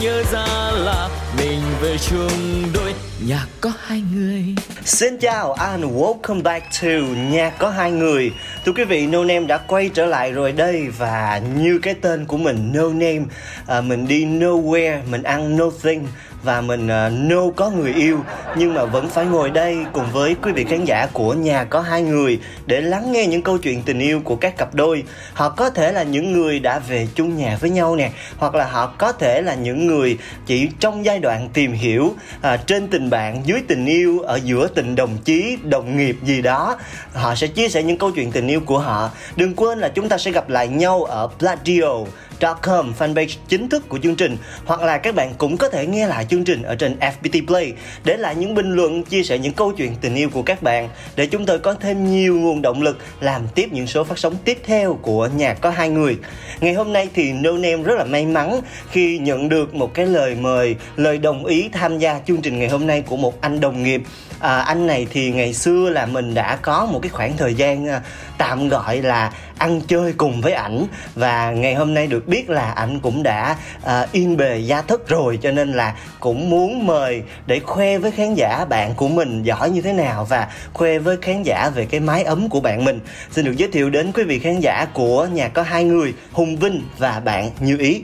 nhớ ra là mình về chung đôi. Nhà có hai người. Xin chào and welcome back to Nhà có hai người. Thưa quý vị, No Name đã quay trở lại rồi đây Và như cái tên của mình No Name à, Mình đi nowhere, mình ăn nothing và mình à, uh, no có người yêu nhưng mà vẫn phải ngồi đây cùng với quý vị khán giả của nhà có hai người để lắng nghe những câu chuyện tình yêu của các cặp đôi. Họ có thể là những người đã về chung nhà với nhau nè hoặc là họ có thể là những người chỉ trong giai đoạn tìm hiểu uh, trên tình bạn dưới tình yêu ở giữa tình đồng chí đồng nghiệp gì đó. Họ sẽ chia sẻ những câu chuyện tình yêu của họ. Đừng quên là chúng ta sẽ gặp lại nhau ở Pladio com fanpage chính thức của chương trình, hoặc là các bạn cũng có thể nghe lại chương trình ở trên FPT Play để lại những bình luận, chia sẻ những câu chuyện tình yêu của các bạn để chúng tôi có thêm nhiều nguồn động lực làm tiếp những số phát sóng tiếp theo của nhà có hai người. Ngày hôm nay thì No Name rất là may mắn khi nhận được một cái lời mời, lời đồng ý tham gia chương trình ngày hôm nay của một anh đồng nghiệp à, anh này thì ngày xưa là mình đã có một cái khoảng thời gian à, tạm gọi là ăn chơi cùng với ảnh. Và ngày hôm nay được biết là ảnh cũng đã à, yên bề gia thất rồi cho nên là cũng muốn mời để khoe với khán giả bạn của mình giỏi như thế nào và khoe với khán giả về cái mái ấm của bạn mình. Xin được giới thiệu đến quý vị khán giả của nhà có hai người hùng vinh và bạn như ý.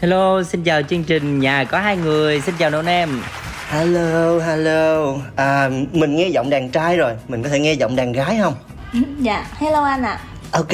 Hello, xin chào chương trình Nhà có hai người, xin chào nôn em Hello, hello à, Mình nghe giọng đàn trai rồi Mình có thể nghe giọng đàn gái không? Dạ, hello anh ạ à. Ok,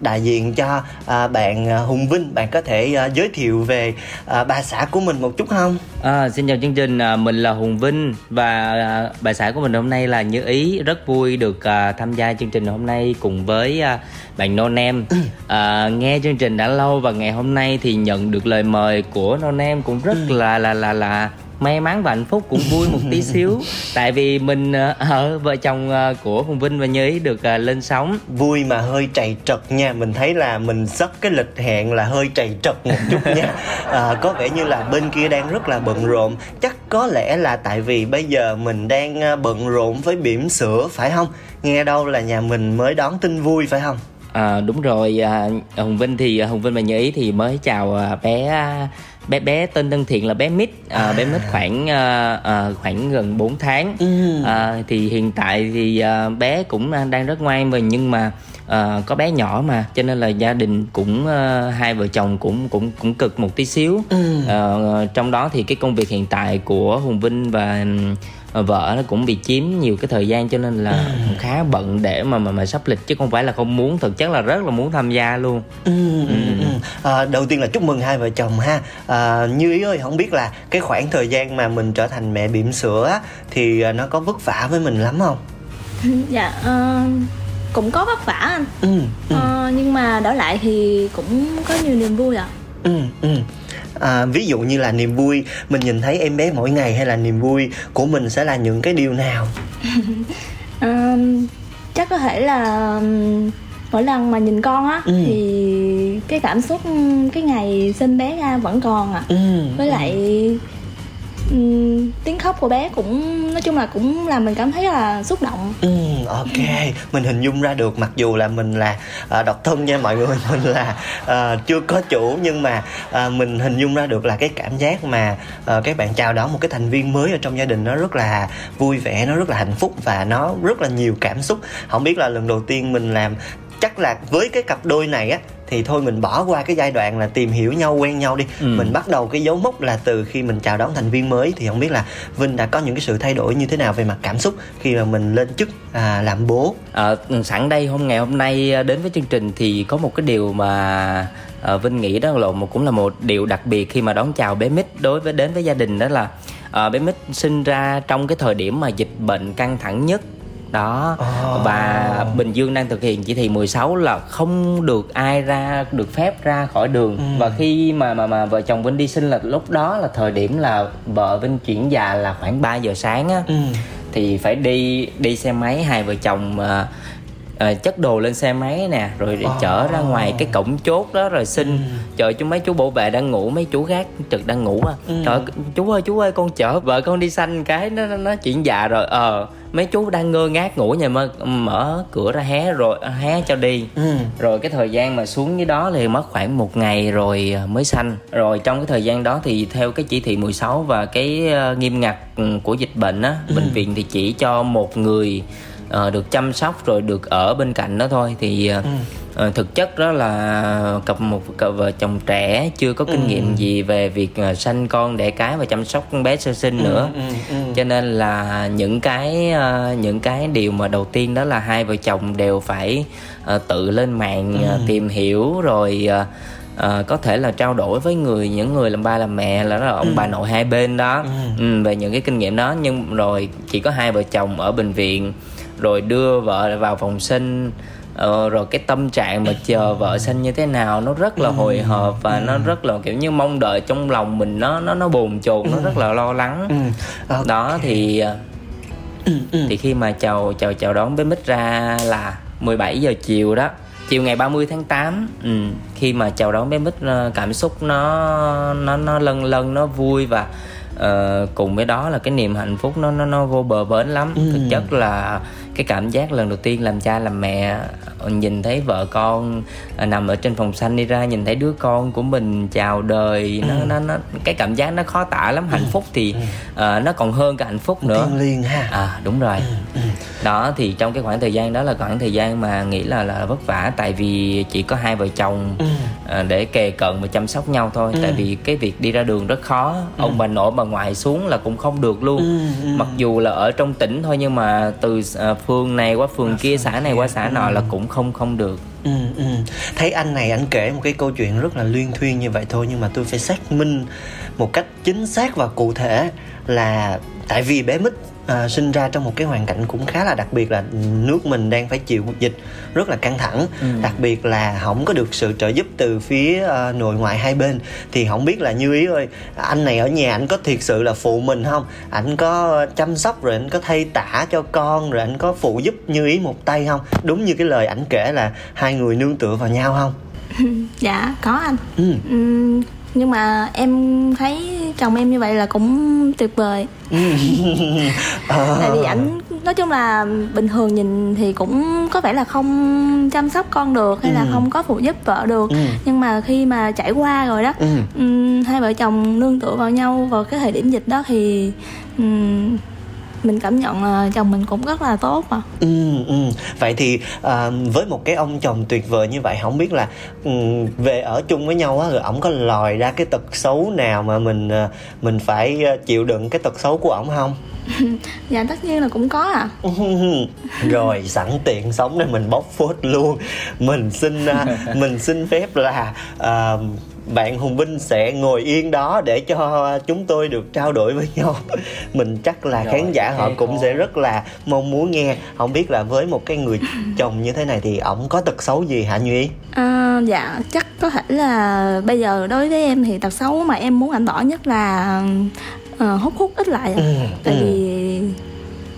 đại diện cho à, bạn à, Hùng Vinh, bạn có thể à, giới thiệu về à, bà xã của mình một chút không? À, xin chào chương trình, à, mình là Hùng Vinh và à, bà xã của mình hôm nay là Như Ý. Rất vui được à, tham gia chương trình hôm nay cùng với à, bạn Non Em. Ừ. À, nghe chương trình đã lâu và ngày hôm nay thì nhận được lời mời của Non Em cũng rất ừ. là là là là may mắn và hạnh phúc cũng vui một tí xíu. Tại vì mình ở ờ, vợ chồng ờ, của hùng vinh và như ý được ờ, lên sóng. Vui mà hơi trầy trật nha. Mình thấy là mình sắp cái lịch hẹn là hơi trầy trật một chút nha. À, có vẻ như là bên kia đang rất là bận rộn. Chắc có lẽ là tại vì bây giờ mình đang bận rộn với bỉm sữa phải không? Nghe đâu là nhà mình mới đón tin vui phải không à, đúng rồi à, hùng vinh thì hùng vinh và như ý thì mới chào bé bé bé tên thân thiện là bé mít à, à. bé mít khoảng à, à, khoảng gần 4 tháng ừ. à, thì hiện tại thì à, bé cũng đang rất ngoan và nhưng mà à, có bé nhỏ mà cho nên là gia đình cũng à, hai vợ chồng cũng cũng cũng cực một tí xíu ừ. à, trong đó thì cái công việc hiện tại của hùng vinh và vợ nó cũng bị chiếm nhiều cái thời gian cho nên là ừ. khá bận để mà mà mà sắp lịch chứ không phải là không muốn thực chất là rất là muốn tham gia luôn ừ, ừ. Ừ. À, đầu tiên là chúc mừng hai vợ chồng ha à, như ý ơi không biết là cái khoảng thời gian mà mình trở thành mẹ bỉm sữa thì nó có vất vả với mình lắm không dạ uh, cũng có vất vả anh ừ, ừ. Uh, nhưng mà đổi lại thì cũng có nhiều niềm vui ạ à. ừ, ừ à, ví dụ như là niềm vui mình nhìn thấy em bé mỗi ngày hay là niềm vui của mình sẽ là những cái điều nào à, chắc có thể là mỗi lần mà nhìn con á ừ. thì cái cảm xúc cái ngày sinh bé ra vẫn còn à ừ. với lại um, tiếng khóc của bé cũng nói chung là cũng làm mình cảm thấy là xúc động. Ừ, ok. Mình hình dung ra được mặc dù là mình là uh, độc thân nha mọi người. Mình là uh, chưa có chủ nhưng mà uh, mình hình dung ra được là cái cảm giác mà uh, các bạn chào đón một cái thành viên mới ở trong gia đình nó rất là vui vẻ nó rất là hạnh phúc và nó rất là nhiều cảm xúc. Không biết là lần đầu tiên mình làm chắc là với cái cặp đôi này á thì thôi mình bỏ qua cái giai đoạn là tìm hiểu nhau quen nhau đi. Ừ. mình bắt đầu cái dấu mốc là từ khi mình chào đón thành viên mới thì không biết là vinh đã có những cái sự thay đổi như thế nào về mặt cảm xúc khi mà mình lên chức à, làm bố. À, sẵn đây hôm ngày hôm nay à, đến với chương trình thì có một cái điều mà à, vinh nghĩ đó là một cũng là một điều đặc biệt khi mà đón chào bé mít. Đối với đến với gia đình đó là à, bé mít sinh ra trong cái thời điểm mà dịch bệnh căng thẳng nhất đó oh. và Bình Dương đang thực hiện chỉ thị 16 là không được ai ra được phép ra khỏi đường ừ. và khi mà mà mà vợ chồng Vinh đi sinh là lúc đó là thời điểm là vợ Vinh chuyển già là khoảng 3 giờ sáng á ừ. thì phải đi đi xe máy hai vợ chồng uh, uh, chất đồ lên xe máy nè rồi oh. chở ra ngoài cái cổng chốt đó rồi xin ừ. trời chú mấy chú bảo vệ đang ngủ mấy chú gác trực đang ngủ à ừ. trời chú ơi chú ơi con chở vợ con đi xanh cái nó nó chuyện dạ rồi ờ mấy chú đang ngơ ngác ngủ nhà mở, mở cửa ra hé rồi hé cho đi ừ. rồi cái thời gian mà xuống dưới đó thì mất khoảng một ngày rồi ờ, mới xanh rồi trong cái thời gian đó thì theo cái chỉ thị 16 và cái uh, nghiêm ngặt ừ, của dịch bệnh á ừ. bệnh viện thì chỉ cho một người uh, được chăm sóc rồi được ở bên cạnh đó thôi thì uh, ừ. Uh, thực chất đó là cặp một cặp vợ chồng trẻ chưa có kinh ừ. nghiệm gì về việc uh, sanh con đẻ cái và chăm sóc con bé sơ sinh ừ, nữa ừ, ừ. cho nên là những cái uh, những cái điều mà đầu tiên đó là hai vợ chồng đều phải uh, tự lên mạng ừ. uh, tìm hiểu rồi uh, à, có thể là trao đổi với người những người làm ba làm mẹ là, đó là ông ừ. bà nội hai bên đó ừ. Ừ, về những cái kinh nghiệm đó nhưng rồi chỉ có hai vợ chồng ở bệnh viện rồi đưa vợ vào phòng sinh ờ, rồi cái tâm trạng mà chờ vợ sinh như thế nào nó rất là hồi hộp và nó rất là kiểu như mong đợi trong lòng mình nó nó nó bồn chồn nó rất là lo lắng. Okay. đó thì thì khi mà chào chào chào đón bé mít ra là 17 giờ chiều đó chiều ngày 30 tháng 8 ừ, khi mà chào đón bé mít ờ, cảm xúc nó nó nó lân lân nó vui và uh, cùng với đó là cái niềm hạnh phúc nó nó nó vô bờ bến lắm. Ừ. thực chất là cái cảm giác lần đầu tiên làm cha làm mẹ nhìn thấy vợ con à, nằm ở trên phòng xanh đi ra nhìn thấy đứa con của mình chào đời ừ. nó nó nó cái cảm giác nó khó tả lắm. Hạnh ừ. phúc thì uh, nó còn hơn cái hạnh phúc nữa. Liên ha. À đúng rồi. Đó thì trong cái khoảng thời gian đó là khoảng thời gian mà nghĩ là là vất vả tại vì chỉ có hai vợ chồng uh, để kề cận và chăm sóc nhau thôi. Tại vì cái việc đi ra đường rất khó. Ông bà nội bà ngoại xuống là cũng không được luôn. Mặc dù là ở trong tỉnh thôi nhưng mà từ uh, phường này qua phường kia xã này qua xã nọ là cũng không không được. Ừ, ừ. thấy anh này anh kể một cái câu chuyện rất là luyên thuyên như vậy thôi nhưng mà tôi phải xác minh một cách chính xác và cụ thể là tại vì bé mít à, sinh ra trong một cái hoàn cảnh cũng khá là đặc biệt là nước mình đang phải chịu dịch rất là căng thẳng. Ừ. đặc biệt là không có được sự trợ giúp từ phía uh, nội ngoại hai bên. Thì không biết là như ý ơi anh này ở nhà anh có thiệt sự là phụ mình không anh có chăm sóc rồi anh có thay tả cho con rồi anh có phụ giúp như ý một tay không đúng như cái lời ảnh kể là hai người nương tựa vào nhau không dạ có anh. Ừ. Ừ, nhưng mà em thấy chồng em như vậy là cũng tuyệt vời tại vì ảnh nói chung là bình thường nhìn thì cũng có vẻ là không chăm sóc con được hay ừ. là không có phụ giúp vợ được ừ. nhưng mà khi mà trải qua rồi đó ừ. um, hai vợ chồng nương tựa vào nhau vào cái thời điểm dịch đó thì um, mình cảm nhận là chồng mình cũng rất là tốt mà. Ừ, ừ. vậy thì à, với một cái ông chồng tuyệt vời như vậy không biết là um, về ở chung với nhau á rồi ổng có lòi ra cái tật xấu nào mà mình à, mình phải à, chịu đựng cái tật xấu của ổng không? Dạ tất nhiên là cũng có à. Rồi sẵn tiện sống này mình bóc phốt luôn. Mình xin à, mình xin phép là uh, bạn Hùng Vinh sẽ ngồi yên đó để cho chúng tôi được trao đổi với nhau mình chắc là Rồi, khán giả họ cũng có. sẽ rất là mong muốn nghe không biết là với một cái người chồng như thế này thì ổng có tật xấu gì hả Như Ý à, dạ chắc có thể là bây giờ đối với em thì tật xấu mà em muốn ảnh bỏ nhất là uh, hút hút ít lại ừ, tại ừ. vì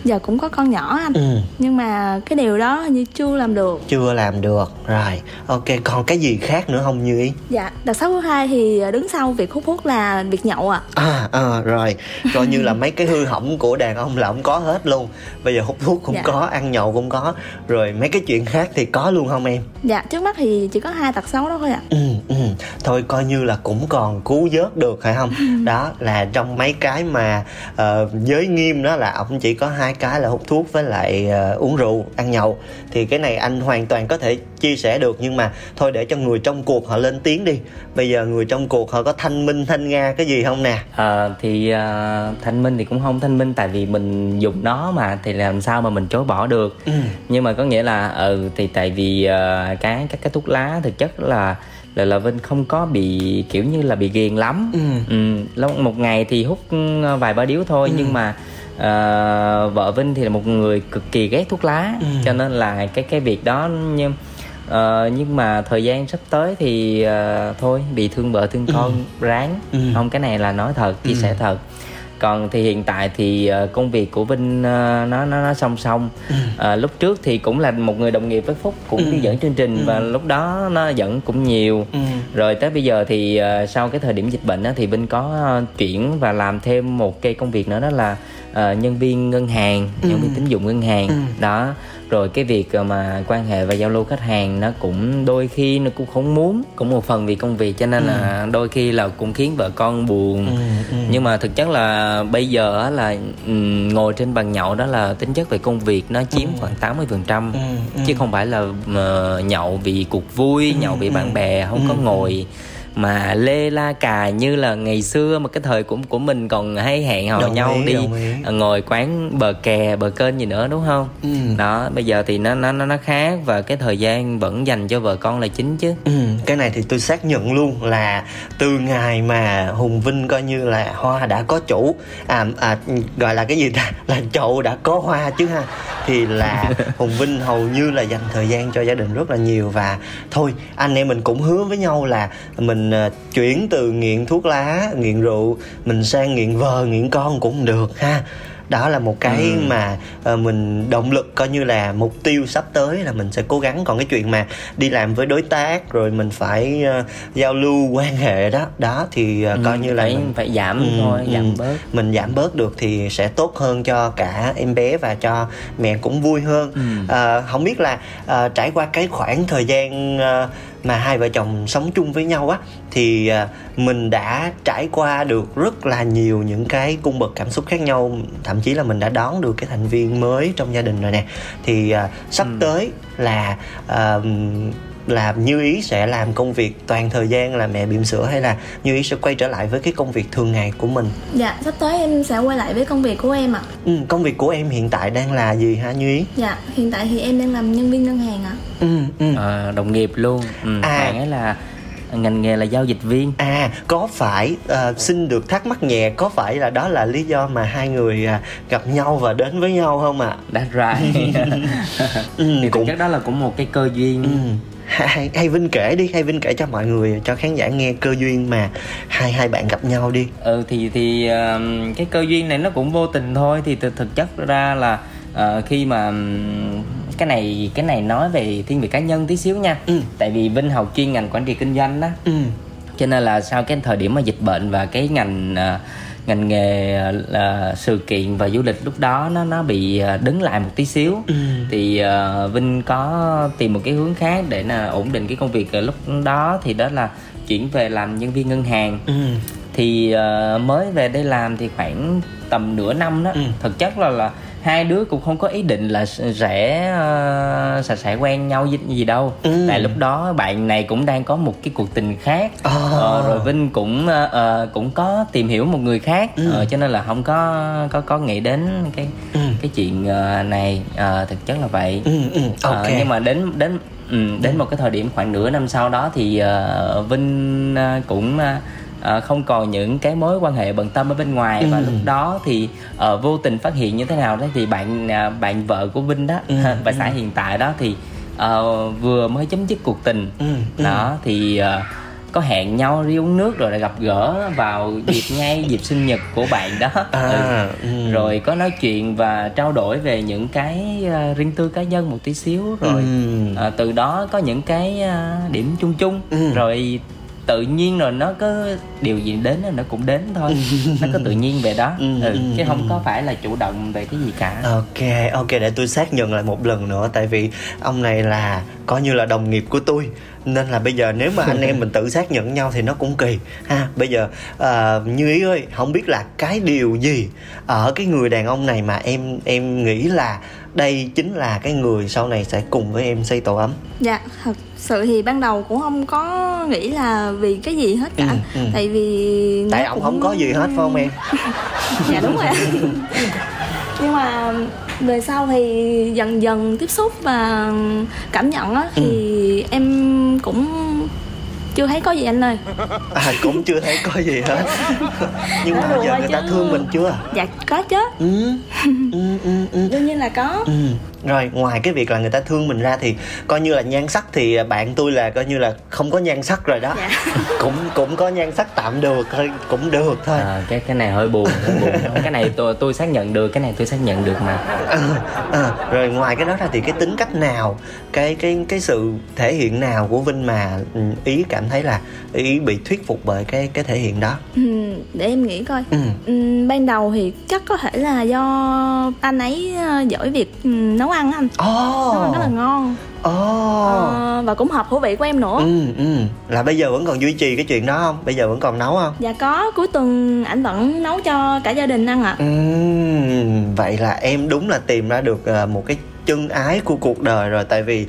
giờ cũng có con nhỏ anh. Ừ. nhưng mà cái điều đó như chưa làm được. Chưa làm được rồi. Ok còn cái gì khác nữa không như ý? Dạ đặc sắc thứ hai thì đứng sau việc hút thuốc là việc nhậu à à, à rồi. Coi như là mấy cái hư hỏng của đàn ông là ông có hết luôn. Bây giờ hút thuốc cũng dạ. có ăn nhậu cũng có. Rồi mấy cái chuyện khác thì có luôn không em? Dạ trước mắt thì chỉ có hai tật xấu đó thôi ạ. À. ừ, ừ. thôi coi như là cũng còn cứu vớt được phải không? Đó là trong mấy cái mà uh, giới nghiêm đó là ông chỉ có hai cái là hút thuốc với lại uh, uống rượu ăn nhậu thì cái này anh hoàn toàn có thể chia sẻ được nhưng mà thôi để cho người trong cuộc họ lên tiếng đi bây giờ người trong cuộc họ có thanh minh thanh nga cái gì không nè à, thì uh, thanh minh thì cũng không thanh minh tại vì mình dùng nó mà thì làm sao mà mình chối bỏ được ừ. nhưng mà có nghĩa là ừ thì tại vì uh, cái các cái thuốc lá thực chất là là là vinh không có bị kiểu như là bị ghiền lắm ừ. ừ một ngày thì hút vài ba điếu thôi ừ. nhưng mà uh, vợ Vinh thì là một người cực kỳ ghét thuốc lá ừ. cho nên là cái cái việc đó nhưng uh, nhưng mà thời gian sắp tới thì uh, thôi bị thương vợ thương con ừ. ráng ừ. không cái này là nói thật chia ừ. sẻ thật còn thì hiện tại thì uh, công việc của vinh uh, nó nó nó song song ừ. uh, lúc trước thì cũng là một người đồng nghiệp với phúc cũng ừ. đi dẫn chương trình ừ. và lúc đó nó dẫn cũng nhiều ừ. rồi tới bây giờ thì uh, sau cái thời điểm dịch bệnh đó, thì vinh có uh, chuyển và làm thêm một cái công việc nữa đó là uh, nhân viên ngân hàng ừ. nhân viên tín dụng ngân hàng ừ. đó rồi cái việc ờ, mà quan hệ và giao lưu khách hàng nó cũng đôi khi nó cũng không muốn cũng một phần vì công việc cho nên ừ. là đôi khi là cũng khiến vợ con buồn ừ, ừ. nhưng mà thực chất là bây giờ là um, ngồi trên bàn nhậu đó là tính chất về công việc nó chiếm ừ. khoảng 80% phần trăm ừ, ừ. chứ không phải là uh, nhậu vì cuộc vui ừ, nhậu vì ừ. bạn bè không ừ, có ngồi mà lê la cà như là ngày xưa mà cái thời của của mình còn hay hẹn hò nhau ý, đi ngồi quán bờ kè bờ kênh gì nữa đúng không? Ừ. đó bây giờ thì nó nó nó khác và cái thời gian vẫn dành cho vợ con là chính chứ. Ừ, cái này thì tôi xác nhận luôn là từ ngày mà hùng vinh coi như là hoa đã có chủ à, à gọi là cái gì ta? Là chậu đã có hoa chứ ha. Thì là hùng vinh hầu như là dành thời gian cho gia đình rất là nhiều và thôi anh em mình cũng hứa với nhau là mình mình uh, chuyển từ nghiện thuốc lá nghiện rượu mình sang nghiện vợ nghiện con cũng được ha. Đó là một cái ừ. mà uh, mình động lực coi như là mục tiêu sắp tới là mình sẽ cố gắng. Còn cái chuyện mà đi làm với đối tác rồi mình phải uh, giao lưu quan hệ đó đó thì uh, ừ, coi như là mình phải giảm ừ, thôi giảm ừ, bớt. Mình giảm bớt được thì sẽ tốt hơn cho cả em bé và cho mẹ cũng vui hơn. Ừ. uh, không biết là uh, trải qua cái khoảng thời gian uh, mà hai vợ chồng sống chung với nhau á thì à, mình đã trải qua được rất là nhiều những cái cung bậc cảm xúc khác nhau thậm chí là mình đã đón được cái thành viên mới trong gia đình rồi nè thì uh, sắp ừ. tới là uh, là như ý sẽ làm công việc toàn thời gian là mẹ bỉm sữa hay là như ý sẽ quay trở lại với cái công việc thường ngày của mình? Dạ sắp tới em sẽ quay lại với công việc của em ạ. Ừ, công việc của em hiện tại đang là gì hả như ý? Dạ hiện tại thì em đang làm nhân viên ngân hàng ạ. Ừ, ừ. À, đồng nghiệp luôn. Ừ, à. bạn ấy là ngành nghề là giao dịch viên. À có phải uh, xin được thắc mắc nhẹ có phải là đó là lý do mà hai người uh, gặp nhau và đến với nhau không ạ? À? that's right. Ừ, thì cũng... chắc đó là cũng một cái cơ duyên. Ừ hay, hay vinh kể đi hay vinh kể cho mọi người cho khán giả nghe cơ duyên mà hai hai bạn gặp nhau đi ừ thì thì uh, cái cơ duyên này nó cũng vô tình thôi thì thực, thực chất ra là uh, khi mà cái này cái này nói về thiên về cá nhân tí xíu nha ừ. tại vì vinh học chuyên ngành quản trị kinh doanh đó ừ. cho nên là sau cái thời điểm mà dịch bệnh và cái ngành uh, ngành nghề là sự kiện và du lịch lúc đó nó nó bị à, đứng lại một tí xíu ừ. thì uh, Vinh có tìm một cái hướng khác để là ổn định cái công việc lúc đó thì đó là chuyển về làm nhân viên ngân hàng ừ. thì uh, mới về đây làm thì khoảng tầm nửa năm đó ừ. thực chất là là hai đứa cũng không có ý định là sẽ uh, sẽ sẽ quen nhau gì, gì đâu ừ. tại lúc đó bạn này cũng đang có một cái cuộc tình khác oh. uh, rồi vinh cũng uh, cũng có tìm hiểu một người khác ừ. uh, cho nên là không có có có nghĩ đến cái ừ. cái chuyện uh, này uh, thực chất là vậy ừ, ừ. Okay. Uh, nhưng mà đến đến ừ, đến một cái thời điểm khoảng nửa năm sau đó thì uh, vinh uh, cũng uh, à, không còn những cái mối quan hệ bận tâm ở bên ngoài ừ. và lúc đó thì uh, vô tình phát hiện như thế nào đó thì bạn uh, bạn vợ của Vinh đó ừ. và xã ừ. hiện tại đó thì uh, vừa mới chấm dứt cuộc tình ừ. ừ. đó thì uh, có hẹn nhau đi uống nước rồi lại gặp gỡ vào dịp ngay dịp sinh nhật của bạn đó à, ừ. Ừ. rồi có nói chuyện và trao đổi về những cái uh, riêng tư cá nhân một tí xíu rồi ừ. uh, từ đó có những cái uh, điểm chung chung ừ. rồi tự nhiên rồi nó có điều gì đến nó cũng đến thôi. Nó có tự nhiên về đó. Ừ, ừ, chứ không có phải là chủ động về cái gì cả. Ok ok để tôi xác nhận lại một lần nữa tại vì ông này là coi như là đồng nghiệp của tôi. Nên là bây giờ nếu mà anh em mình tự xác nhận nhau thì nó cũng kỳ. Ha bây giờ uh, như ý ơi không biết là cái điều gì ở cái người đàn ông này mà em em nghĩ là đây chính là cái người sau này sẽ cùng với em xây tổ ấm? Dạ thật sự thì ban đầu cũng không có nghĩ là vì cái gì hết cả ừ, ừ. tại vì tại ông cũng... không có gì hết phải không em dạ đúng rồi nhưng mà về sau thì dần dần tiếp xúc và cảm nhận á thì ừ. em cũng chưa thấy có gì anh ơi à cũng chưa thấy có gì hết nhưng mà giờ người chứ. ta thương mình chưa dạ có chứ ừ. ừ, ừ, ừ. đương nhiên là có ừ. Rồi ngoài cái việc là người ta thương mình ra thì coi như là nhan sắc thì bạn tôi là coi như là không có nhan sắc rồi đó dạ. cũng cũng có nhan sắc tạm được thôi cũng được thôi à, cái cái này hơi buồn, hơi buồn. cái này tôi tôi xác nhận được cái này tôi xác nhận được mà à, à, rồi ngoài cái đó ra thì cái tính cách nào cái cái cái sự thể hiện nào của vinh mà ừ, ý cảm thấy là ý bị thuyết phục bởi cái cái thể hiện đó ừ, để em nghĩ coi ừ. Ừ, ban đầu thì chắc có thể là do anh ấy ờ, giỏi việc ừ, nấu ăn anh oh. nấu ăn rất là ngon Oh. À, và cũng hợp khẩu vị của em nữa ừ, ừ. là bây giờ vẫn còn duy trì cái chuyện đó không bây giờ vẫn còn nấu không dạ có cuối tuần ảnh vẫn nấu cho cả gia đình ăn ạ à. ừ, vậy là em đúng là tìm ra được ờ, một cái chân ái của cuộc đời rồi tại vì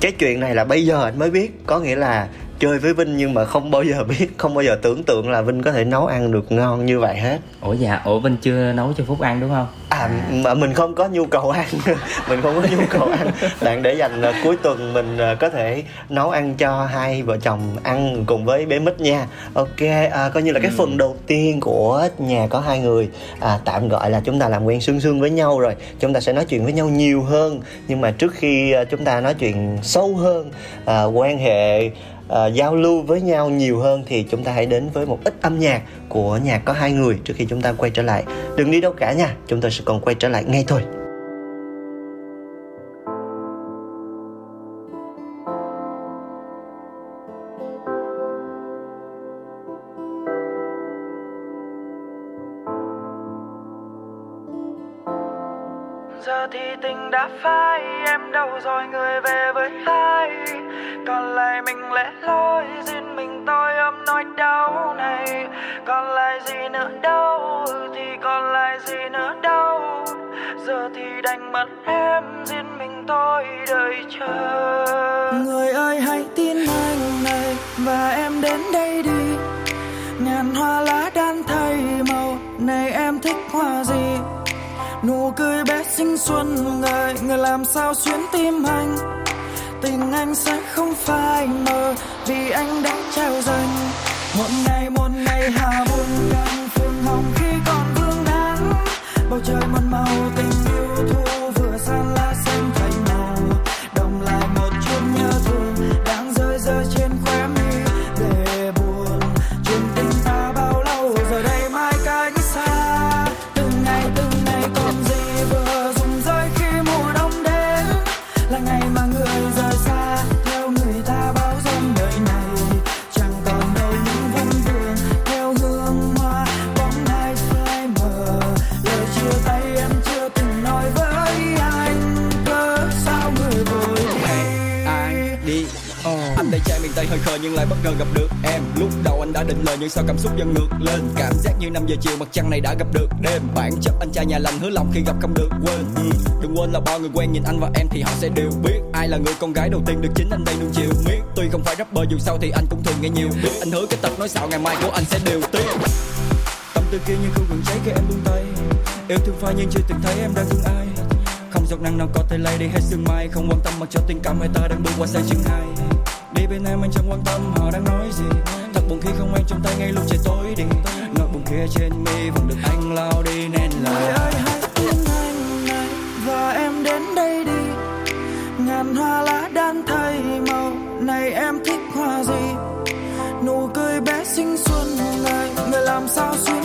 cái chuyện này là bây giờ anh mới biết có nghĩa là chơi với Vinh nhưng mà không bao giờ biết không bao giờ tưởng tượng là Vinh có thể nấu ăn được ngon như vậy hết. Ủa dạ Ủa Vinh chưa nấu cho Phúc ăn đúng không? À mà mình không có nhu cầu ăn. Mình không có nhu cầu ăn. Bạn để dành uh, cuối tuần mình uh, có thể nấu ăn cho hai vợ chồng ăn cùng với bé mít nha. Ok à, coi như là cái ừ. phần đầu tiên của nhà có hai người. À, tạm gọi là chúng ta làm quen sương sương với nhau rồi. Chúng ta sẽ nói chuyện với nhau nhiều hơn. Nhưng mà trước khi uh, chúng ta nói chuyện sâu hơn à, quan hệ uh, giao lưu với nhau nhiều hơn thì chúng ta hãy đến với một ít âm nhạc của nhạc có hai người trước khi chúng ta quay trở lại. Đừng đi đâu cả nha chúng ta sẽ còn quay trở lại ngay thôi. Rồi người về với ai? Còn lại mình lẻ loi, riêng mình tôi ôm nỗi đau này. Còn lại gì nữa đâu, thì còn lại gì nữa đâu. Giờ thì đành mất em, riêng mình tôi đợi chờ. Người ơi, hãy tin anh này, và em đến đây đi. Ngàn hoa lá đan thay màu, này em thích hoa gì? Nụ cười bé xinh xuân ngời người làm sao xuyến tim anh. Tình anh sẽ không phai mờ vì anh đã trao dành. Một ngày một ngày hà buồn càng phương hồng khi còn vương nắng. Bầu trời một màu tình yêu thu trai nhưng lại bất ngờ gặp được em. Lúc đầu anh đã định lời nhưng sao cảm xúc dần ngược lên? Cảm giác như 5 giờ chiều mặt trăng này đã gặp được đêm. Bản chất anh trai nhà lành hứa lòng khi gặp không được quên. Ừ. đừng quên là bao người quen nhìn anh và em thì họ sẽ đều biết. Ai là người con gái đầu tiên được chính anh đây nuông chiều miết. Tuy không phải rapper dù sao thì anh cũng thường nghe nhiều biết. Anh hứa cái tập nói xạo ngày mai của anh sẽ đều tiếc tâm tư kia như không gần cháy khi em buông tay. Yêu thương phai nhưng chưa từng thấy em đang thương ai. Không giọt nắng nào có thể lay đi hết sương mai. Không quan tâm mặc cho tình cảm hai ta đang bước qua sang chương hai bên em, anh chẳng quan tâm họ đang nói gì. Thật buồn khi không anh trong tay ngay lúc trời tối đi. Nỗi buồn kia trên mi vẫn được anh lao đi, nên người ơi, hãy tin anh này, và em đến đây đi. Ngàn hoa lá đan thay màu, này em thích hoa gì? Nụ cười bé xinh xuân này, người làm sao xuyên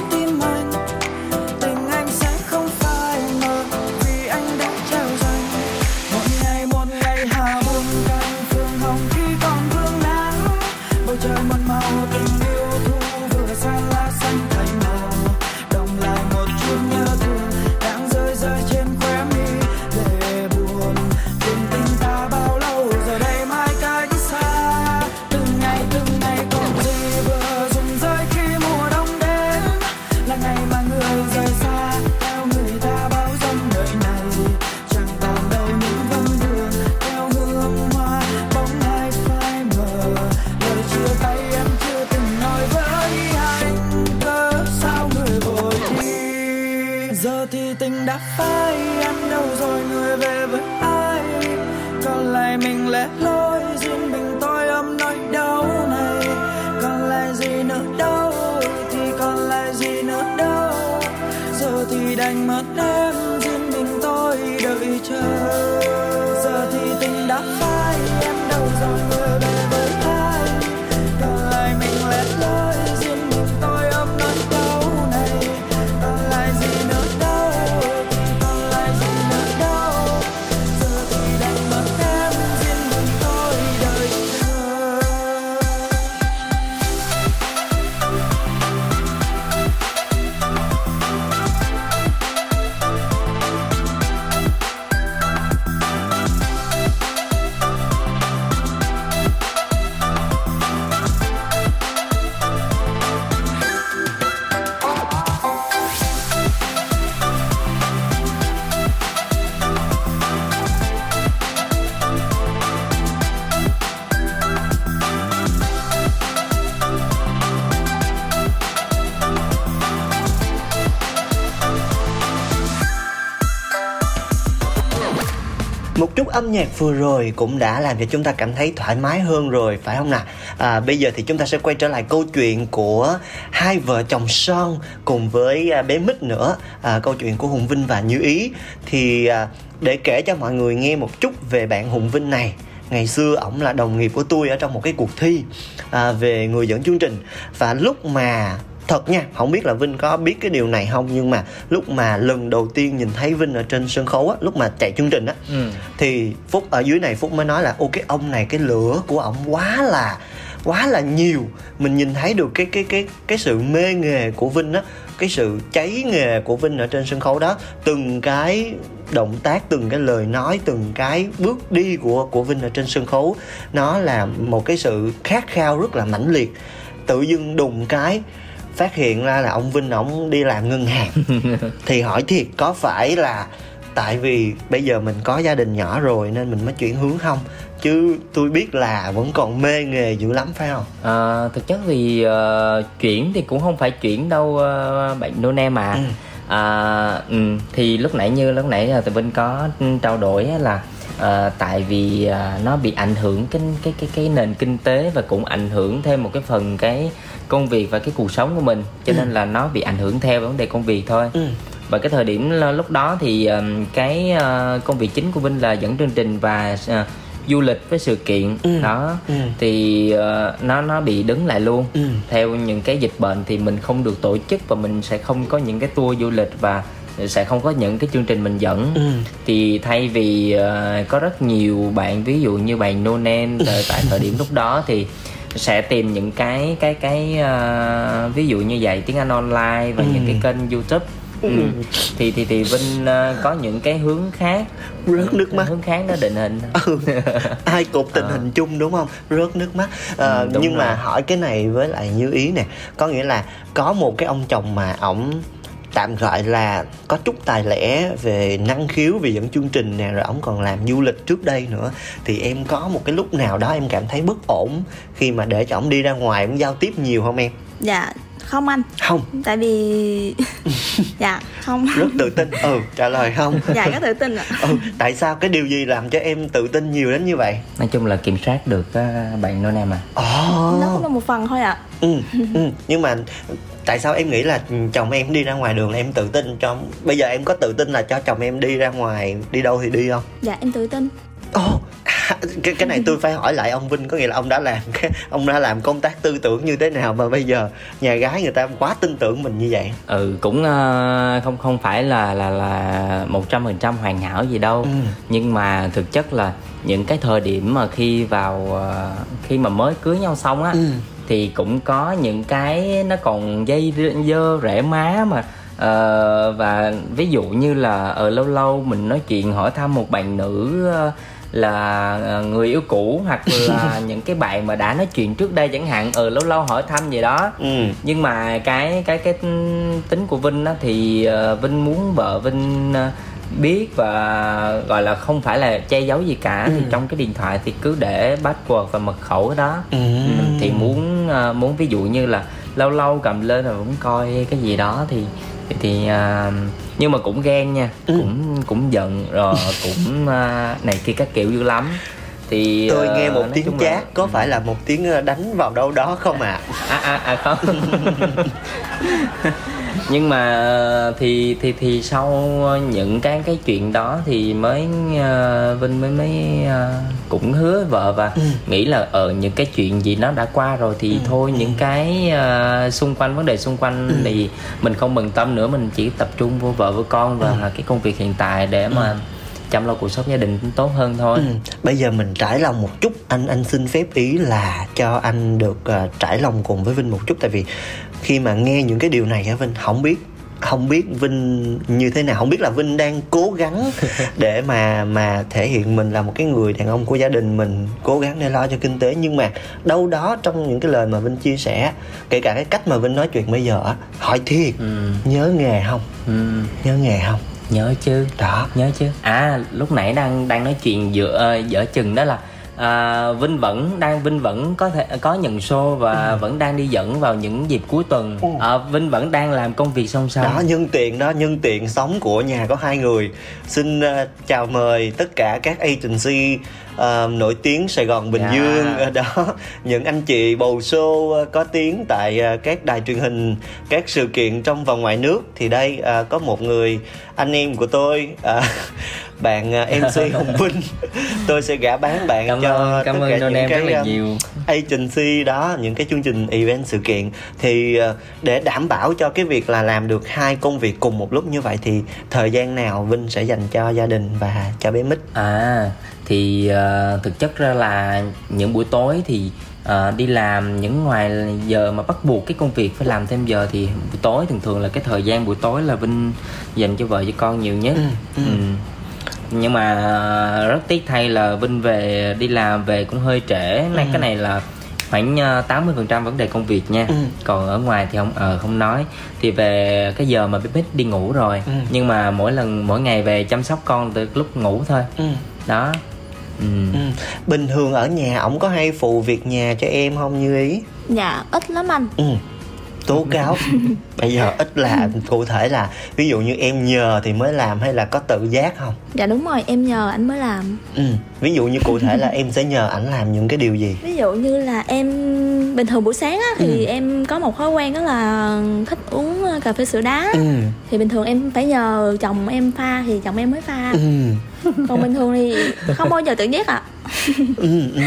âm nhạc vừa rồi cũng đã làm cho chúng ta cảm thấy thoải mái hơn rồi phải không nào? À, bây giờ thì chúng ta sẽ quay trở lại câu chuyện của hai vợ chồng son cùng với à, bé mít nữa. À, câu chuyện của hùng vinh và như ý. Thì à, để kể cho mọi người nghe một chút về bạn hùng vinh này. Ngày xưa ổng là đồng nghiệp của tôi ở trong một cái cuộc thi à, về người dẫn chương trình. Và lúc mà thật nha không biết là vinh có biết cái điều này không nhưng mà lúc mà lần đầu tiên nhìn thấy vinh ở trên sân khấu á lúc mà chạy chương trình á ừ. thì phúc ở dưới này phúc mới nói là ô cái ông này cái lửa của ổng quá là quá là nhiều mình nhìn thấy được cái cái cái cái sự mê nghề của vinh á cái sự cháy nghề của vinh ở trên sân khấu đó từng cái động tác từng cái lời nói từng cái bước đi của của vinh ở trên sân khấu nó là một cái sự khát khao rất là mãnh liệt tự dưng đùng cái phát hiện ra là ông Vinh ổng đi làm ngân hàng. Thì hỏi thiệt có phải là tại vì bây giờ mình có gia đình nhỏ rồi nên mình mới chuyển hướng không? Chứ tôi biết là vẫn còn mê nghề dữ lắm phải không? À, thực chất thì uh, chuyển thì cũng không phải chuyển đâu uh, bạn em mà ừ. à, ừ, thì lúc nãy như lúc nãy là tụi vinh có trao đổi là uh, tại vì uh, nó bị ảnh hưởng cái cái cái cái nền kinh tế và cũng ảnh hưởng thêm một cái phần cái công việc và cái cuộc sống của mình cho ừ. nên là nó bị ảnh hưởng theo vấn đề công việc thôi ừ. và cái thời điểm lúc đó thì uh, cái uh, công việc chính của vinh là dẫn chương trình và uh, du lịch với sự kiện ừ. đó ừ. thì uh, nó nó bị đứng lại luôn ừ. theo những cái dịch bệnh thì mình không được tổ chức và mình sẽ không có những cái tour du lịch và sẽ không có những cái chương trình mình dẫn ừ. thì thay vì uh, có rất nhiều bạn ví dụ như bạn Nonen tại thời điểm lúc đó thì sẽ tìm những cái cái cái uh, ví dụ như dạy tiếng Anh online và ừ. những cái kênh YouTube Ừ. thì thì thì vinh uh, có những cái hướng khác rớt nước mắt hướng khác nó định hình ừ. ai cục tình à. hình chung đúng không rớt nước mắt uh, ừ, nhưng rồi. mà hỏi cái này với lại như ý nè có nghĩa là có một cái ông chồng mà ổng tạm gọi là có chút tài lẻ về năng khiếu, về dẫn chương trình nè, rồi ổng còn làm du lịch trước đây nữa. Thì em có một cái lúc nào đó em cảm thấy bất ổn khi mà để cho ổng đi ra ngoài ổng giao tiếp nhiều không em? Dạ không anh. Không. Tại vì dạ không. Rất tự tin. Ừ trả lời không. Dạ có tự tin ạ. Ừ tại sao cái điều gì làm cho em tự tin nhiều đến như vậy? Nói chung là kiểm soát được uh, bạn nói em à oh. nó cũng là một phần thôi ạ. À. ừ, ừ nhưng mà tại sao em nghĩ là chồng em đi ra ngoài đường là em tự tin cho bây giờ em có tự tin là cho chồng em đi ra ngoài đi đâu thì đi không? Dạ em tự tin. Ồ oh, cái cái này tôi phải hỏi lại ông Vinh có nghĩa là ông đã làm cái ông đã làm công tác tư tưởng như thế nào mà bây giờ nhà gái người ta quá tin tưởng mình như vậy? Ừ cũng uh, không không phải là là là một trăm phần trăm hoàn hảo gì đâu. Ừ. nhưng mà thực chất là những cái thời điểm mà khi vào uh, khi mà mới cưới nhau xong á ừ. thì cũng có những cái nó còn dây dơ rễ má mà uh, và ví dụ như là ở uh, lâu lâu mình nói chuyện hỏi thăm một bạn nữ uh, là người yêu cũ hoặc là những cái bạn mà đã nói chuyện trước đây chẳng hạn ừ, lâu lâu hỏi thăm gì đó ừ. nhưng mà cái cái cái tính của vinh á thì uh, vinh muốn vợ vinh uh, biết và gọi là không phải là che giấu gì cả ừ. thì trong cái điện thoại thì cứ để password và mật khẩu đó ừ. thì muốn uh, muốn ví dụ như là lâu lâu cầm lên rồi muốn coi cái gì đó thì thì, thì uh, nhưng mà cũng ghen nha ừ. cũng cũng giận rồi cũng uh, này kia các kiểu dữ lắm thì tôi nghe một tiếng chát là... có ừ. phải là một tiếng đánh vào đâu đó không ạ à? à à à không nhưng mà thì thì thì sau những cái cái chuyện đó thì mới uh, vinh mới mới uh, cũng hứa vợ và ừ. nghĩ là ở những cái chuyện gì nó đã qua rồi thì ừ. thôi những cái uh, xung quanh vấn đề xung quanh ừ. thì mình không bận tâm nữa mình chỉ tập trung vô vợ với con và ừ. cái công việc hiện tại để mà ừ chăm lo cuộc sống gia đình cũng tốt hơn thôi ừ. bây giờ mình trải lòng một chút anh anh xin phép ý là cho anh được uh, trải lòng cùng với vinh một chút tại vì khi mà nghe những cái điều này á vinh không biết không biết vinh như thế nào không biết là vinh đang cố gắng để mà mà thể hiện mình là một cái người đàn ông của gia đình mình cố gắng để lo cho kinh tế. Nhưng mà đâu đó trong những cái lời mà vinh chia sẻ kể cả cái cách mà vinh nói chuyện bây giờ hỏi thiệt ừ. nhớ nghề không? Ừ. nhớ nghề không? Nhớ chứ. Đó. Nhớ chứ. À lúc nãy đang đang nói chuyện giữa uh, giữa chừng đó là à, Vinh vẫn đang Vinh vẫn có thể có nhận show và ừ. vẫn đang đi dẫn vào những dịp cuối tuần ừ. à, Vinh vẫn đang làm công việc song song đó nhân tiện đó nhân tiện sống của nhà có hai người xin uh, chào mời tất cả các agency uh, nổi tiếng Sài Gòn Bình yeah. Dạ. Dương uh, đó. Những anh chị bầu show uh, có tiếng tại uh, các đài truyền hình các sự kiện trong và ngoài nước. Thì đây uh, có một người anh em của tôi uh, bạn uh, MC Hồng Vinh. Tôi sẽ gả bán bạn cảm cho ơn, cảm ơn những em cái rất là nhiều. agency đó những cái chương trình event sự kiện. Thì uh, để đảm bảo cho cái việc là làm được hai công việc cùng một lúc như vậy thì thời gian nào Vinh sẽ dành cho gia đình và cho bé Mít? À thì uh, thực chất ra là những buổi tối thì uh, đi làm những ngoài giờ mà bắt buộc cái công việc phải làm thêm giờ thì buổi tối thường thường là cái thời gian buổi tối là vinh dành cho vợ cho con nhiều nhất ừ, ừ. Ừ. nhưng mà rất tiếc thay là vinh về đi làm về cũng hơi trễ ừ. cái này là khoảng 80 phần trăm vấn đề công việc nha ừ. còn ở ngoài thì không ờ không nói thì về cái giờ mà bếp đi ngủ rồi ừ. nhưng mà mỗi lần mỗi ngày về chăm sóc con từ lúc ngủ thôi ừ. đó Ừ. ừ. bình thường ở nhà ổng có hay phụ việc nhà cho em không như ý dạ ít lắm anh ừ tố cáo bây giờ ít là cụ thể là ví dụ như em nhờ thì mới làm hay là có tự giác không dạ đúng rồi em nhờ anh mới làm ừ ví dụ như cụ thể là em sẽ nhờ ảnh làm những cái điều gì ví dụ như là em bình thường buổi sáng á thì ừ. em có một thói quen đó là thích uống ờ, cà phê sữa đá ừ. thì bình thường em phải nhờ chồng em pha thì chồng em mới pha ừ. Còn bình thường thì không bao giờ tự giác ạ à. ừ, ừ.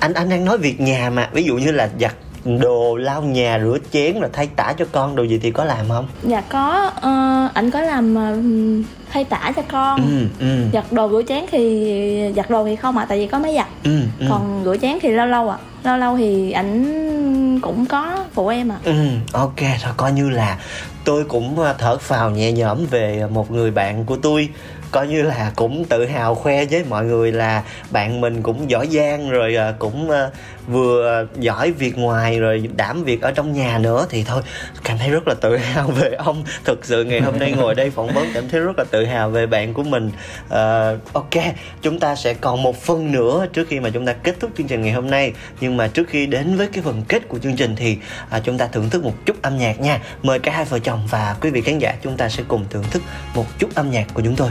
anh anh đang nói việc nhà mà ví dụ như là giặt đồ lau nhà rửa chén là thay tả cho con đồ gì thì có làm không dạ có uh, anh có làm uh, thay tả cho con ừ, ừ. giặt đồ rửa chén thì giặt đồ thì không ạ à, tại vì có máy giặt ừ, ừ. còn rửa chén thì lâu lâu ạ à. lâu lâu thì ảnh cũng có phụ em ạ à. ừ, ok thôi coi như là tôi cũng ờ, thở phào nhẹ nhõm về một người bạn của tôi coi như là cũng tự hào khoe với mọi người là bạn mình cũng giỏi giang rồi à, cũng ờ, vừa giỏi việc ngoài rồi đảm việc ở trong nhà nữa thì thôi cảm thấy rất là tự hào về ông. Thực sự ngày hôm nay ngồi đây phỏng vấn cảm thấy rất là tự hào về bạn của mình. Uh, ok chúng ta sẽ còn một phần nữa trước khi mà chúng ta kết thúc chương trình ngày hôm nay. Nhưng mà trước khi đến với cái phần kết của chương trình thì uh, chúng ta thưởng thức một chút âm nhạc nha. Mời cả hai vợ chồng và quý vị khán giả chúng ta sẽ cùng thưởng thức một chút âm nhạc của chúng tôi.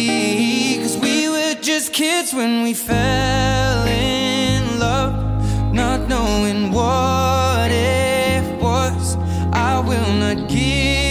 just kids when we fell in love, not knowing what it was. I will not give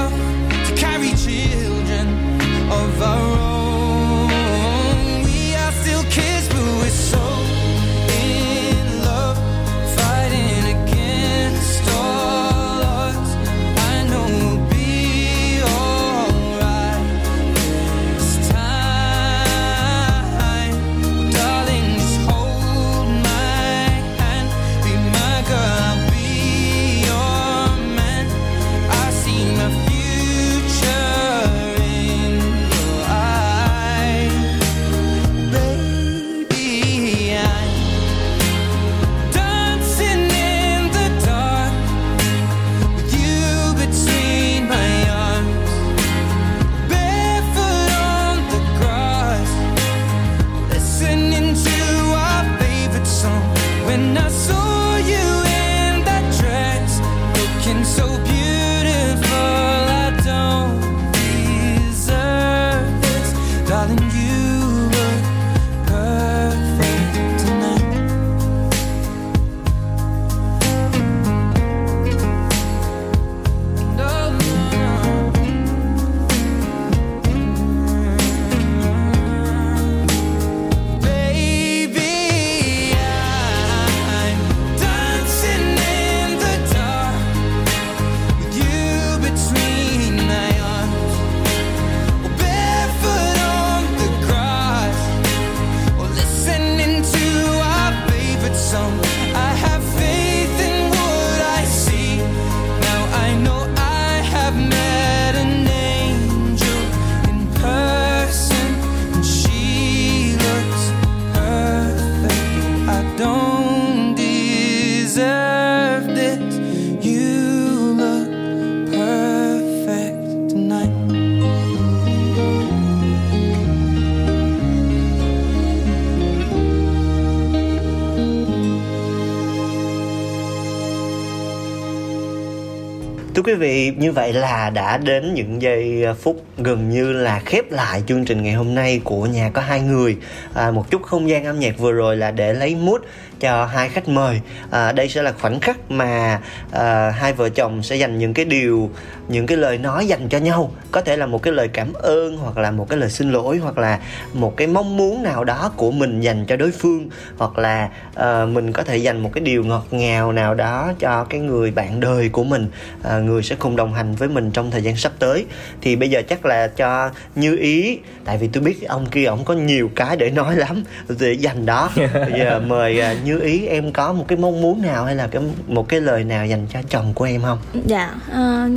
thưa quý vị như vậy là đã đến những giây à, phút gần như là khép lại chương trình ngày hôm nay của nhà có hai người. À, một chút không gian âm nhạc vừa rồi là để lấy mút cho hai khách mời. À, đây sẽ là khoảnh khắc mà à, hai vợ chồng sẽ dành những cái điều những cái lời nói dành cho nhau. Có thể là một cái lời cảm ơn hoặc là một cái lời xin lỗi hoặc là một cái mong muốn nào đó của mình dành cho đối phương. Hoặc là à, mình có thể dành một cái điều ngọt ngào nào đó cho cái người bạn đời của mình. À, người sẽ cùng đồng hành với mình trong thời gian sắp tới. Thì bây giờ chắc là cho như ý tại vì tôi biết ông kia ông có nhiều cái để nói lắm để dành đó. Bây giờ mời uh, như ý em có một cái mong muốn nào hay là cái một cái lời nào dành cho chồng của em không? Dạ uh,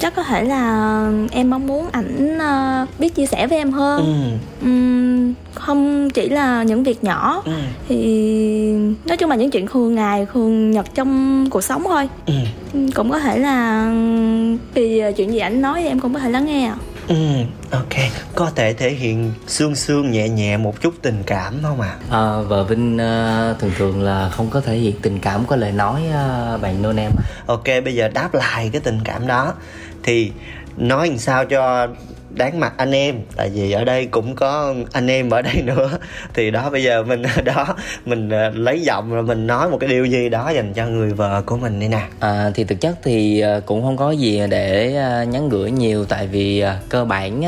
chắc có thể là em mong muốn ảnh uh, biết chia sẻ với em hơn ừ. không chỉ là những việc nhỏ ừ. thì nói chung là những chuyện thường ngày thường nhật trong cuộc sống thôi ừ. cũng có thể là vì chuyện gì ảnh nói thì em cũng có thể lắng nghe Ừ, ok. Có thể thể hiện xương xương nhẹ nhẹ một chút tình cảm không ạ? À? À, vợ Vinh uh, thường thường là không có thể hiện tình cảm có lời nói uh, bạn nôn em. Ok, bây giờ đáp lại cái tình cảm đó thì nói làm sao cho đáng mặt anh em tại vì ở đây cũng có anh em ở đây nữa. Thì đó bây giờ mình đó mình ờ, lấy giọng rồi mình nói một cái điều gì đó dành cho người vợ của mình đi nè. À, thì thực chất thì ờ, cũng không có gì để ờ, nhắn gửi nhiều tại vì cơ bản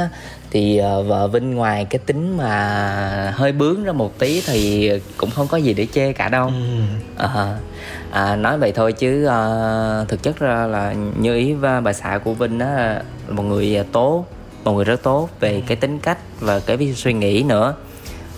thì vợ Vinh ngoài cái tính mà hơi bướng ra một tí thì cũng không có gì để chê cả đâu. Ừ. à, à, nói vậy thôi chứ à, thực chất ra là như ý và bà xã của Vinh á một người tốt một người rất tốt về cái tính cách và cái suy nghĩ nữa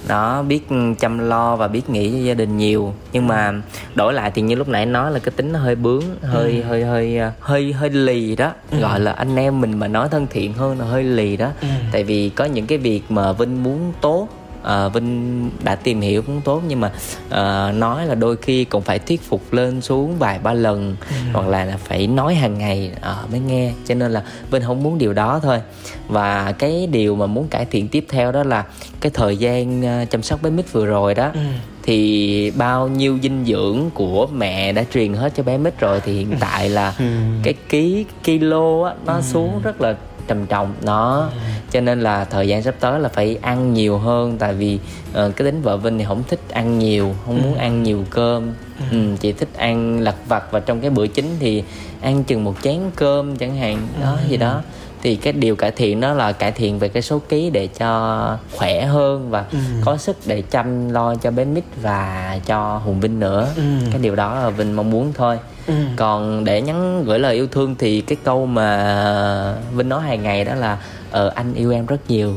nó biết chăm lo và biết nghĩ cho gia đình nhiều nhưng mà đổi lại thì như lúc nãy nói là cái tính nó hơi bướng hơi ừ. hơi hơi hơi hơi lì đó ừ. gọi là anh em mình mà nói thân thiện hơn là hơi lì đó ừ. tại vì có những cái việc mà vinh muốn tốt uh, Vinh đã tìm hiểu cũng tốt nhưng mà uh, nói là đôi khi cũng phải thuyết phục lên xuống vài ba lần ừ. hoặc là phải nói hàng ngày uh, mới nghe cho nên là Vinh không muốn điều đó thôi và cái điều mà muốn cải thiện tiếp theo đó là cái thời gian uh, chăm sóc bé mít vừa rồi đó ừ thì bao nhiêu dinh dưỡng của mẹ đã truyền hết cho bé mít rồi thì hiện tại là ừ. cái ký kilo á nó ừ. xuống rất là trầm trọng nó ừ. cho nên là thời gian sắp tới là phải ăn nhiều hơn tại vì uh, cái tính vợ vinh thì không thích ăn nhiều không muốn ừ. ăn nhiều cơm ừ. Ừ, chỉ thích ăn lặt vặt và trong cái bữa chính thì ăn chừng một chén cơm chẳng hạn đó gì đó thì cái điều cải thiện đó là cải thiện về cái số ký để cho khỏe hơn và ừ. có sức để chăm lo cho bé mít và cho hùng vinh nữa ừ. cái điều đó là vinh mong muốn thôi ừ. còn để nhắn gửi lời yêu thương thì cái câu mà vinh nói hàng ngày đó là ờ anh yêu em rất nhiều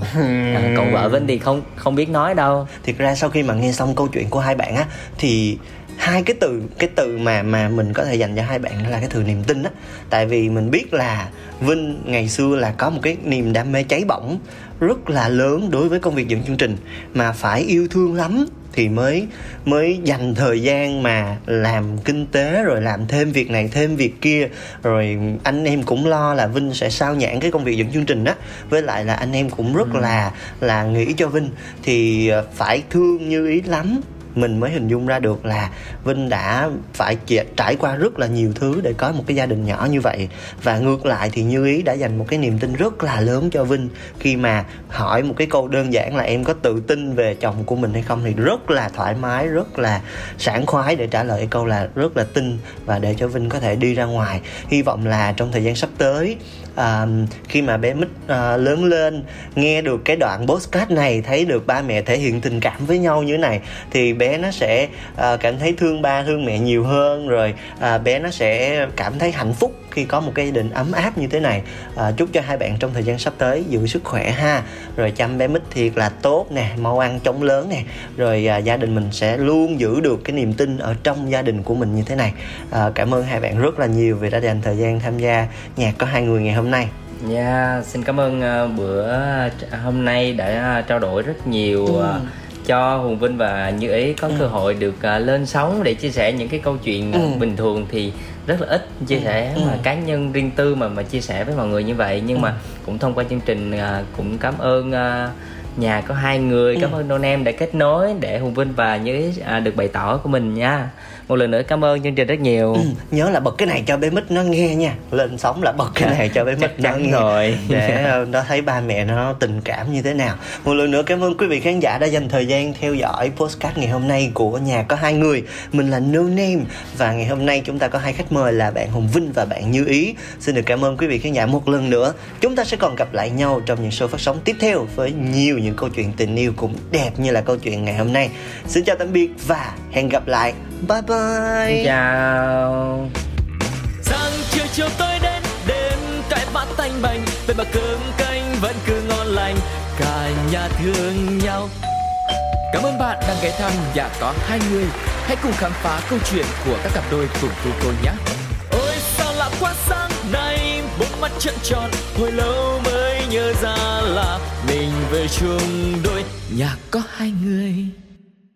à, còn vợ vinh thì không không biết nói đâu thiệt ra sau khi mà nghe xong câu chuyện của hai bạn á thì hai cái từ cái từ mà mà mình có thể dành cho hai bạn là cái từ niềm tin á. Tại vì mình biết là vinh ngày xưa là có một cái niềm đam mê cháy bỏng rất là lớn đối với công việc dựng chương trình. Mà phải yêu thương lắm thì mới mới dành thời gian mà làm kinh tế rồi làm thêm việc này thêm việc kia. Rồi anh em cũng lo là vinh sẽ sao nhãn cái công việc dựng chương trình đó với lại là anh em cũng rất ừ. là là nghĩ cho vinh. Thì ờ, phải thương như ý lắm mình mới hình dung ra được là vinh đã phải trải qua rất là nhiều thứ để có một cái gia đình nhỏ như vậy. Và ngược lại thì như ý đã dành một cái niềm tin rất là lớn cho vinh khi mà hỏi một cái câu đơn giản là em có tự tin về chồng của mình hay không thì rất là thoải mái, rất là sảng khoái để trả lời câu là rất là tin và để cho vinh có thể đi ra ngoài. Hy vọng là trong thời gian sắp tới à, khi mà bé mít à, lớn lên nghe được cái đoạn postcard này thấy được ba mẹ thể hiện tình cảm với nhau như thế này thì bé nó sẽ à, cảm thấy thương ba thương mẹ nhiều hơn rồi à, bé nó sẽ cảm thấy hạnh phúc khi có một cái gia đình ấm áp như thế này à, chúc cho hai bạn trong thời gian sắp tới giữ sức khỏe ha. Rồi chăm bé mít thiệt là tốt nè mau ăn chống lớn nè. Rồi à, gia đình mình sẽ luôn giữ được cái niềm tin ở trong gia đình của mình như thế này. À, cảm ơn hai bạn rất là nhiều vì đã dành thời gian tham gia nhạc có hai người ngày hôm nay. Dạ, yeah, xin cảm ơn uh, bữa hôm nay đã uh, trao đổi rất nhiều uh, ừ cho hùng vinh và như ý có ừ. cơ hội được uh, lên sóng để chia sẻ những cái câu chuyện ừ. bình thường thì rất là ít chia sẻ ừ. mà cá nhân riêng tư mà mà chia sẻ với mọi người như vậy nhưng ừ. mà cũng thông qua chương trình uh, cũng cảm ơn uh, nhà có hai người ừ. cảm ơn Don em đã kết nối để hùng vinh và như ý uh, được bày tỏ của mình nha một lần nữa cảm ơn chương trình rất nhiều. Ừ, nhớ là bật cái này cho bé mít nó nghe nha. Lên sóng là bật cái này cho bé mít nó nghe. rồi. Để ờ, nó thấy ba mẹ nó tình cảm như thế nào. Một lần nữa cảm ơn quý vị khán giả đã dành thời gian theo dõi postcard ngày hôm nay của nhà có hai người. Mình là No Name và ngày hôm nay chúng ta có hai khách mời là bạn Hồng Vinh và bạn Như Ý. Xin được cảm ơn quý vị khán giả một lần nữa. Chúng ta sẽ còn gặp lại nhau trong những show phát sóng tiếp theo với nhiều những câu chuyện tình yêu cũng đẹp như là câu chuyện ngày hôm nay. Xin chào tạm biệt và hẹn gặp lại. Bye bye xin chào. Sáng chiều chiều tôi đến đêm cái bát tanh bành. Về mà cơm canh vẫn cứ ngon lành. Cả nhà thương nhau. Cảm ơn bạn đang ghé thăm nhà có hai người. Hãy cùng khám phá câu chuyện của các cặp đôi cùng cô cô nhé. Ôi sao lạ quá sáng nay, bốn mắt trợn tròn, hồi lâu mới nhớ ra là mình về chung đôi. Nhà có hai người.